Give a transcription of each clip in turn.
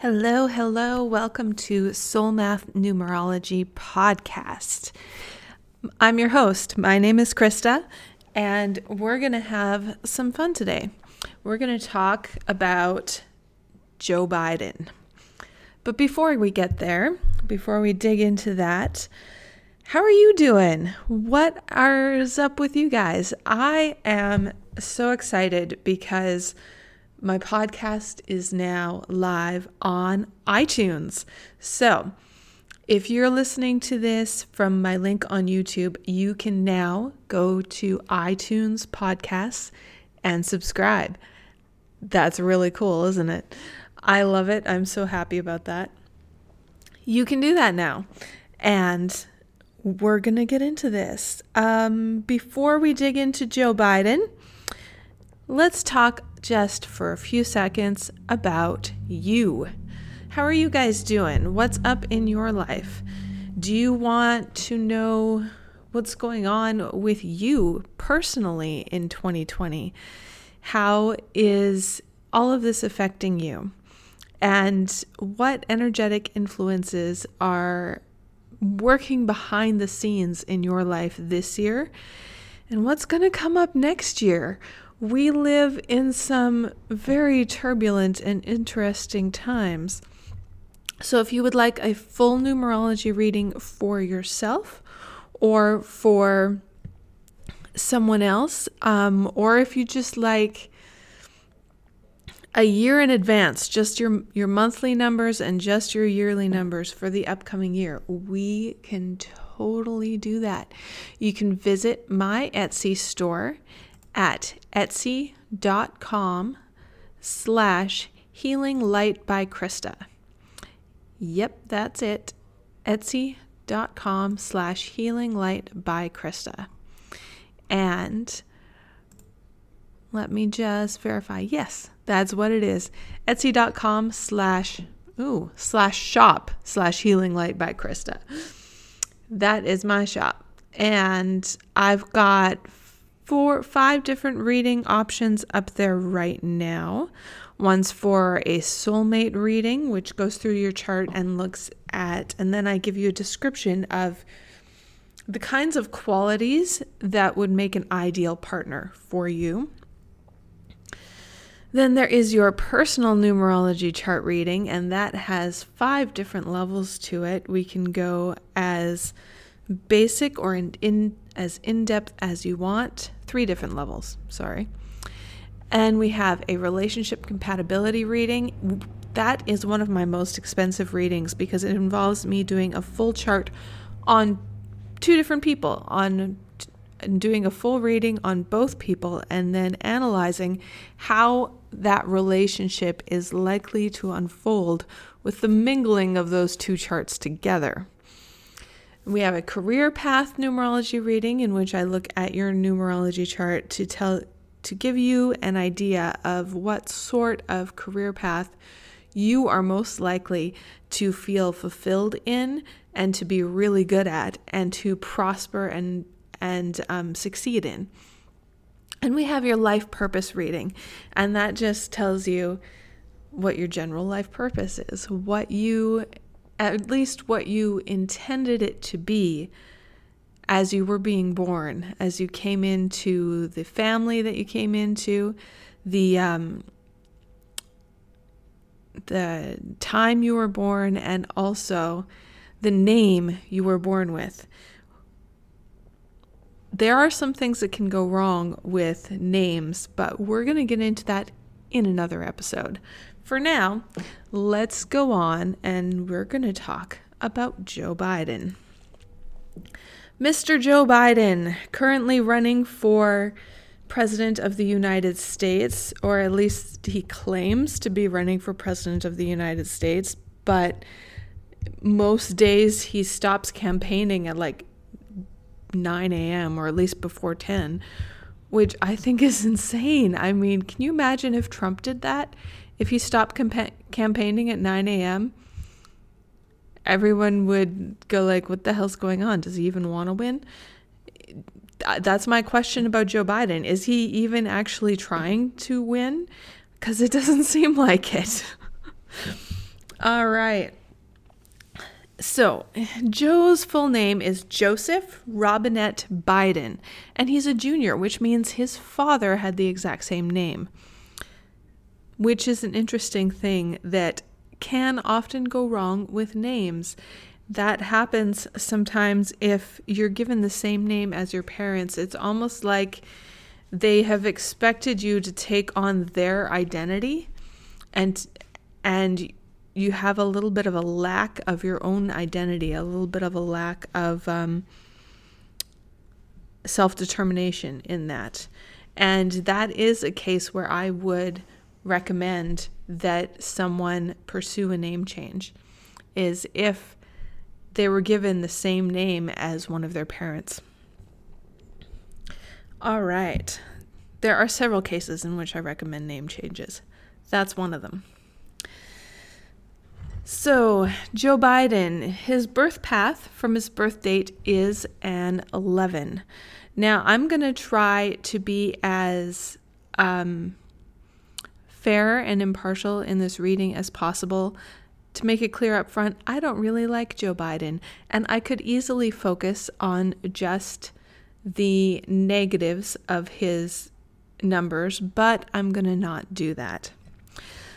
Hello, hello. Welcome to Soul Math Numerology Podcast. I'm your host. My name is Krista, and we're going to have some fun today. We're going to talk about Joe Biden. But before we get there, before we dig into that, how are you doing? What is up with you guys? I am so excited because my podcast is now live on iTunes. So, if you're listening to this from my link on YouTube, you can now go to iTunes podcasts and subscribe. That's really cool, isn't it? I love it. I'm so happy about that. You can do that now. And we're going to get into this. Um, before we dig into Joe Biden, let's talk just for a few seconds about you. How are you guys doing? What's up in your life? Do you want to know what's going on with you personally in 2020? How is all of this affecting you? And what energetic influences are working behind the scenes in your life this year? And what's going to come up next year? We live in some very turbulent and interesting times. So, if you would like a full numerology reading for yourself or for someone else, um, or if you just like a year in advance, just your your monthly numbers and just your yearly numbers for the upcoming year, we can totally do that. You can visit my Etsy store at etsy.com slash healing light by Krista. Yep, that's it. Etsy.com slash healing light by Krista. And let me just verify. Yes, that's what it is. Etsy.com slash ooh slash shop slash healing light by Krista. That is my shop. And I've got four, five different reading options up there right now. One's for a soulmate reading, which goes through your chart and looks at, and then I give you a description of the kinds of qualities that would make an ideal partner for you. Then there is your personal numerology chart reading, and that has five different levels to it. We can go as basic or in, in as in depth as you want three different levels, sorry. And we have a relationship compatibility reading. That is one of my most expensive readings because it involves me doing a full chart on two different people, on doing a full reading on both people, and then analyzing how that relationship is likely to unfold with the mingling of those two charts together. We have a career path numerology reading in which I look at your numerology chart to tell to give you an idea of what sort of career path you are most likely to feel fulfilled in and to be really good at and to prosper and and um, succeed in. And we have your life purpose reading, and that just tells you what your general life purpose is, what you at least what you intended it to be as you were being born, as you came into the family that you came into, the um, the time you were born, and also the name you were born with. There are some things that can go wrong with names, but we're going to get into that in another episode. For now, let's go on and we're going to talk about Joe Biden. Mr. Joe Biden, currently running for President of the United States, or at least he claims to be running for President of the United States, but most days he stops campaigning at like 9 a.m. or at least before 10, which I think is insane. I mean, can you imagine if Trump did that? If he stopped campa- campaigning at 9 a.m., everyone would go like, "What the hell's going on? Does he even want to win?" That's my question about Joe Biden. Is he even actually trying to win? Because it doesn't seem like it. All right. So, Joe's full name is Joseph Robinette Biden, and he's a junior, which means his father had the exact same name, which is an interesting thing that can often go wrong with names. That happens sometimes if you're given the same name as your parents. It's almost like they have expected you to take on their identity and and you have a little bit of a lack of your own identity, a little bit of a lack of um, self determination in that. And that is a case where I would recommend that someone pursue a name change, is if they were given the same name as one of their parents. All right. There are several cases in which I recommend name changes. That's one of them. So, Joe Biden, his birth path from his birth date is an 11. Now, I'm going to try to be as um, fair and impartial in this reading as possible. To make it clear up front, I don't really like Joe Biden, and I could easily focus on just the negatives of his numbers, but I'm going to not do that.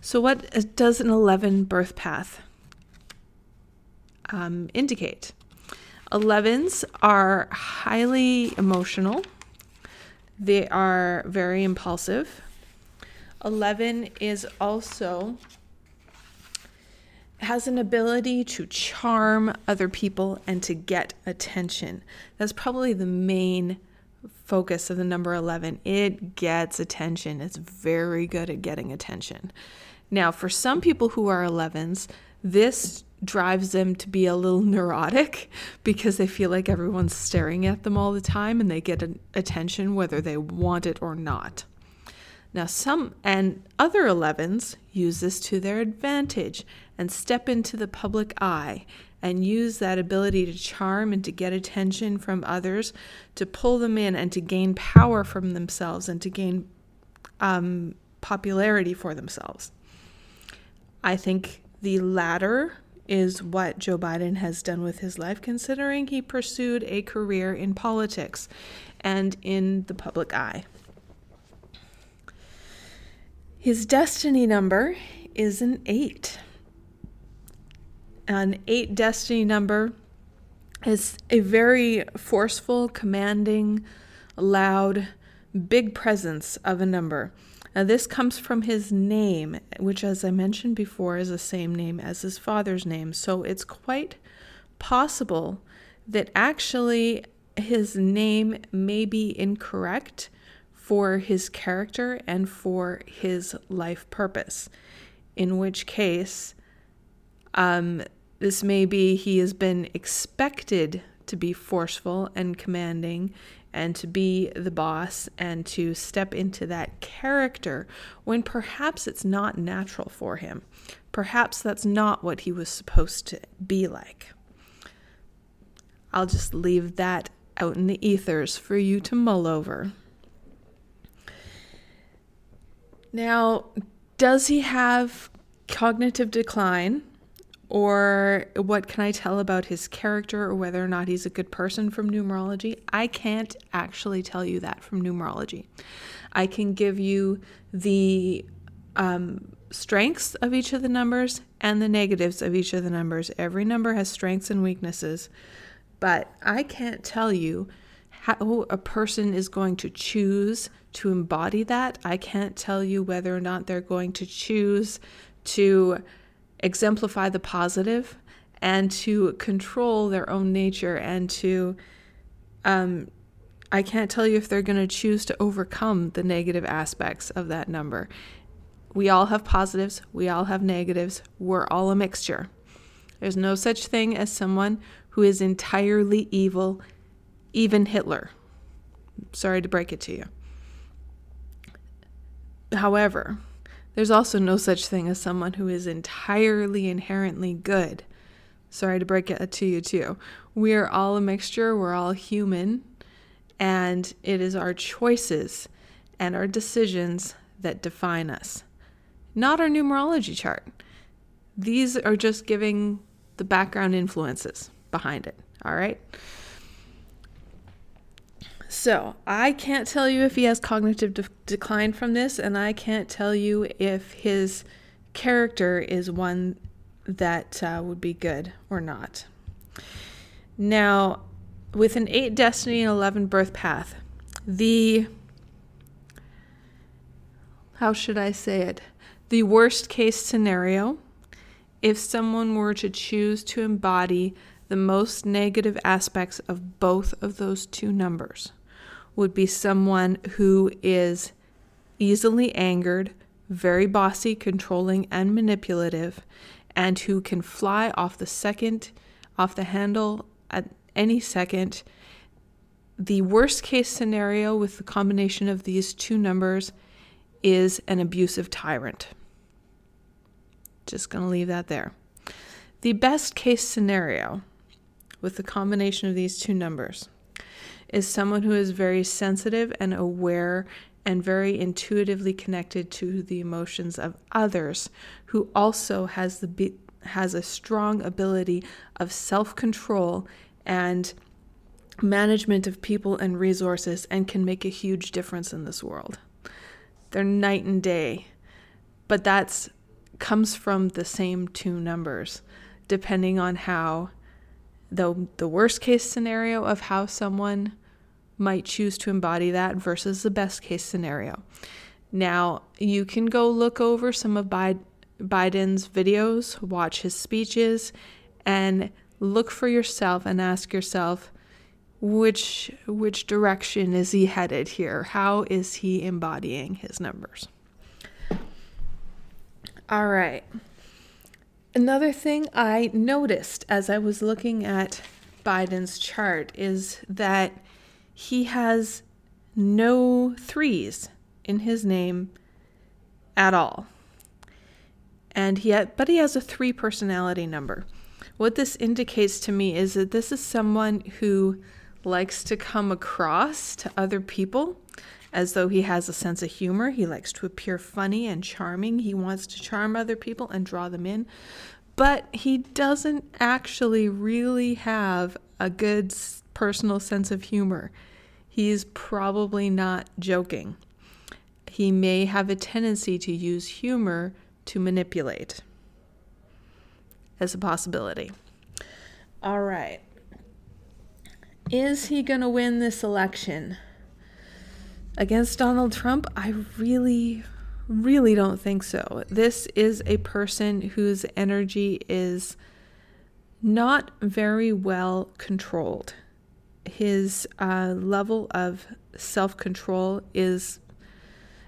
So, what does an 11 birth path um, indicate? 11s are highly emotional, they are very impulsive. 11 is also has an ability to charm other people and to get attention. That's probably the main focus of the number 11. It gets attention. It's very good at getting attention. Now, for some people who are 11s, this drives them to be a little neurotic because they feel like everyone's staring at them all the time and they get attention whether they want it or not. Now, some and other 11s use this to their advantage and step into the public eye and use that ability to charm and to get attention from others to pull them in and to gain power from themselves and to gain um, popularity for themselves. I think the latter is what Joe Biden has done with his life, considering he pursued a career in politics and in the public eye. His destiny number is an eight. An eight destiny number is a very forceful, commanding, loud, big presence of a number. Now, this comes from his name, which, as I mentioned before, is the same name as his father's name. So it's quite possible that actually his name may be incorrect for his character and for his life purpose. In which case, um, this may be he has been expected to be forceful and commanding and to be the boss and to step into that character when perhaps it's not natural for him. Perhaps that's not what he was supposed to be like. I'll just leave that out in the ethers for you to mull over. Now, does he have cognitive decline? or what can I tell about his character or whether or not he's a good person from numerology? I can't actually tell you that from numerology. I can give you the um, strengths of each of the numbers and the negatives of each of the numbers. Every number has strengths and weaknesses, but I can't tell you how a person is going to choose to embody that. I can't tell you whether or not they're going to choose to exemplify the positive and to control their own nature and to um, I can't tell you if they're going to choose to overcome the negative aspects of that number. We all have positives, we all have negatives, we're all a mixture. There's no such thing as someone who is entirely evil, even Hitler. Sorry to break it to you. However, there's also no such thing as someone who is entirely inherently good. Sorry to break it to you, too. We are all a mixture, we're all human, and it is our choices and our decisions that define us, not our numerology chart. These are just giving the background influences behind it. All right. So, I can't tell you if he has cognitive de- decline from this, and I can't tell you if his character is one that uh, would be good or not. Now, with an 8 destiny and 11 birth path, the how should I say it? The worst case scenario, if someone were to choose to embody the most negative aspects of both of those two numbers, would be someone who is easily angered, very bossy, controlling, and manipulative, and who can fly off the second, off the handle at any second. The worst case scenario with the combination of these two numbers is an abusive tyrant. Just going to leave that there. The best case scenario with the combination of these two numbers is someone who is very sensitive and aware and very intuitively connected to the emotions of others who also has the has a strong ability of self-control and management of people and resources and can make a huge difference in this world. They're night and day. But that's comes from the same two numbers depending on how the the worst case scenario of how someone might choose to embody that versus the best case scenario. Now, you can go look over some of Biden's videos, watch his speeches, and look for yourself and ask yourself which which direction is he headed here? How is he embodying his numbers? All right. Another thing I noticed as I was looking at Biden's chart is that he has no threes in his name at all. And had, but he has a three personality number. What this indicates to me is that this is someone who likes to come across to other people as though he has a sense of humor. He likes to appear funny and charming. He wants to charm other people and draw them in. But he doesn't actually really have a good personal sense of humor. He's probably not joking. He may have a tendency to use humor to manipulate as a possibility. All right. Is he going to win this election? Against Donald Trump? I really, really don't think so. This is a person whose energy is not very well controlled. His uh, level of self control is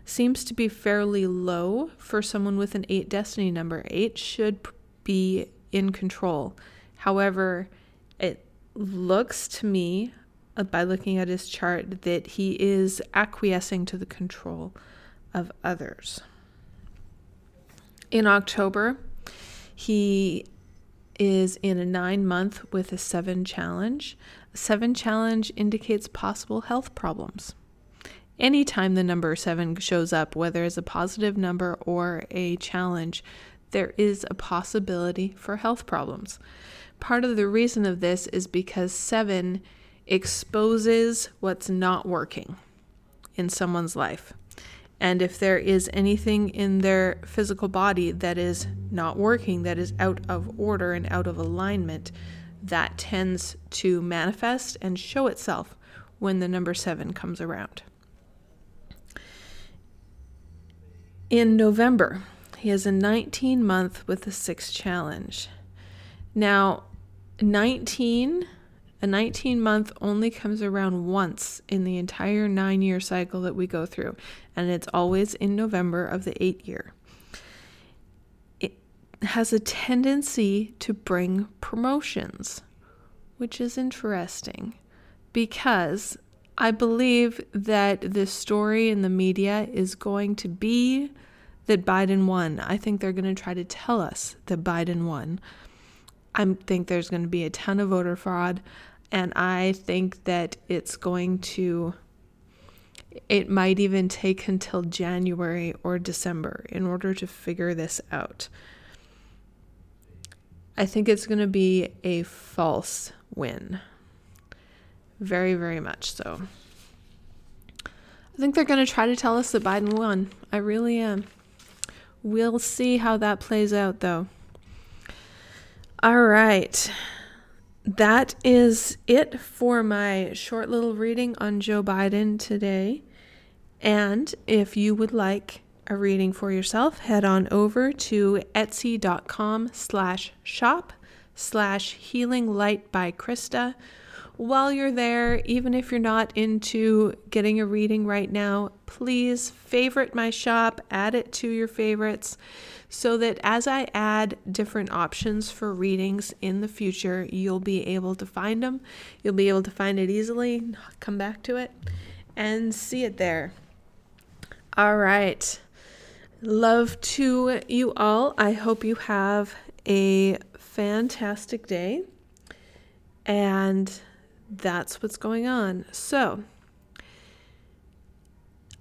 seems to be fairly low for someone with an 8 destiny number. 8 should be in control. However, it looks to me uh, by looking at his chart that he is acquiescing to the control of others. In October, he is in a nine month with a seven challenge. Seven challenge indicates possible health problems. Anytime the number seven shows up, whether as a positive number or a challenge, there is a possibility for health problems. Part of the reason of this is because seven exposes what's not working in someone's life. And if there is anything in their physical body that is not working, that is out of order and out of alignment, that tends to manifest and show itself when the number seven comes around. In November, he has a 19 month with a six challenge. Now, 19 a 19 month only comes around once in the entire nine year cycle that we go through, and it's always in November of the eight year. Has a tendency to bring promotions, which is interesting because I believe that this story in the media is going to be that Biden won. I think they're going to try to tell us that Biden won. I think there's going to be a ton of voter fraud, and I think that it's going to, it might even take until January or December in order to figure this out. I think it's going to be a false win. Very, very much so. I think they're going to try to tell us that Biden won. I really am. We'll see how that plays out, though. All right. That is it for my short little reading on Joe Biden today. And if you would like a reading for yourself, head on over to etsy.com slash shop slash healing light by Krista while you're there, even if you're not into getting a reading right now, please favorite my shop, add it to your favorites so that as I add different options for readings in the future, you'll be able to find them. You'll be able to find it easily, come back to it, and see it there. All right. Love to you all. I hope you have a fantastic day. And that's what's going on. So,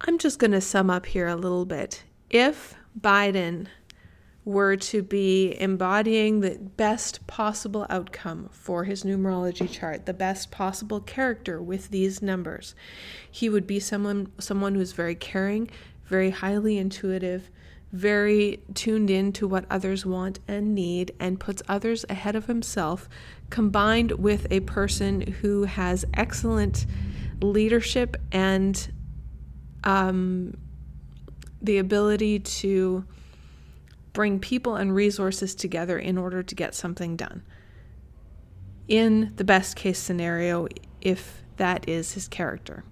I'm just going to sum up here a little bit. If Biden were to be embodying the best possible outcome for his numerology chart, the best possible character with these numbers, he would be someone someone who's very caring, very highly intuitive, very tuned in to what others want and need and puts others ahead of himself, combined with a person who has excellent leadership and um, the ability to bring people and resources together in order to get something done. In the best case scenario, if that is his character.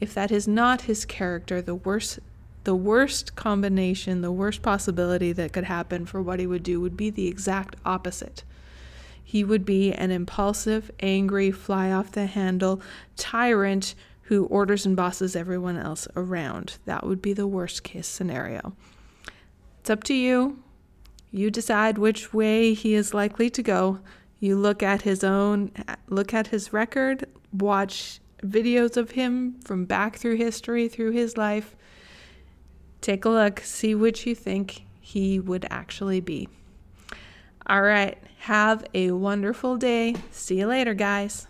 If that is not his character, the worst the worst combination, the worst possibility that could happen for what he would do would be the exact opposite. He would be an impulsive, angry, fly off the handle tyrant who orders and bosses everyone else around. That would be the worst case scenario. It's up to you. You decide which way he is likely to go. You look at his own look at his record, watch videos of him from back through history through his life Take a look, see which you think he would actually be. All right, have a wonderful day. See you later, guys.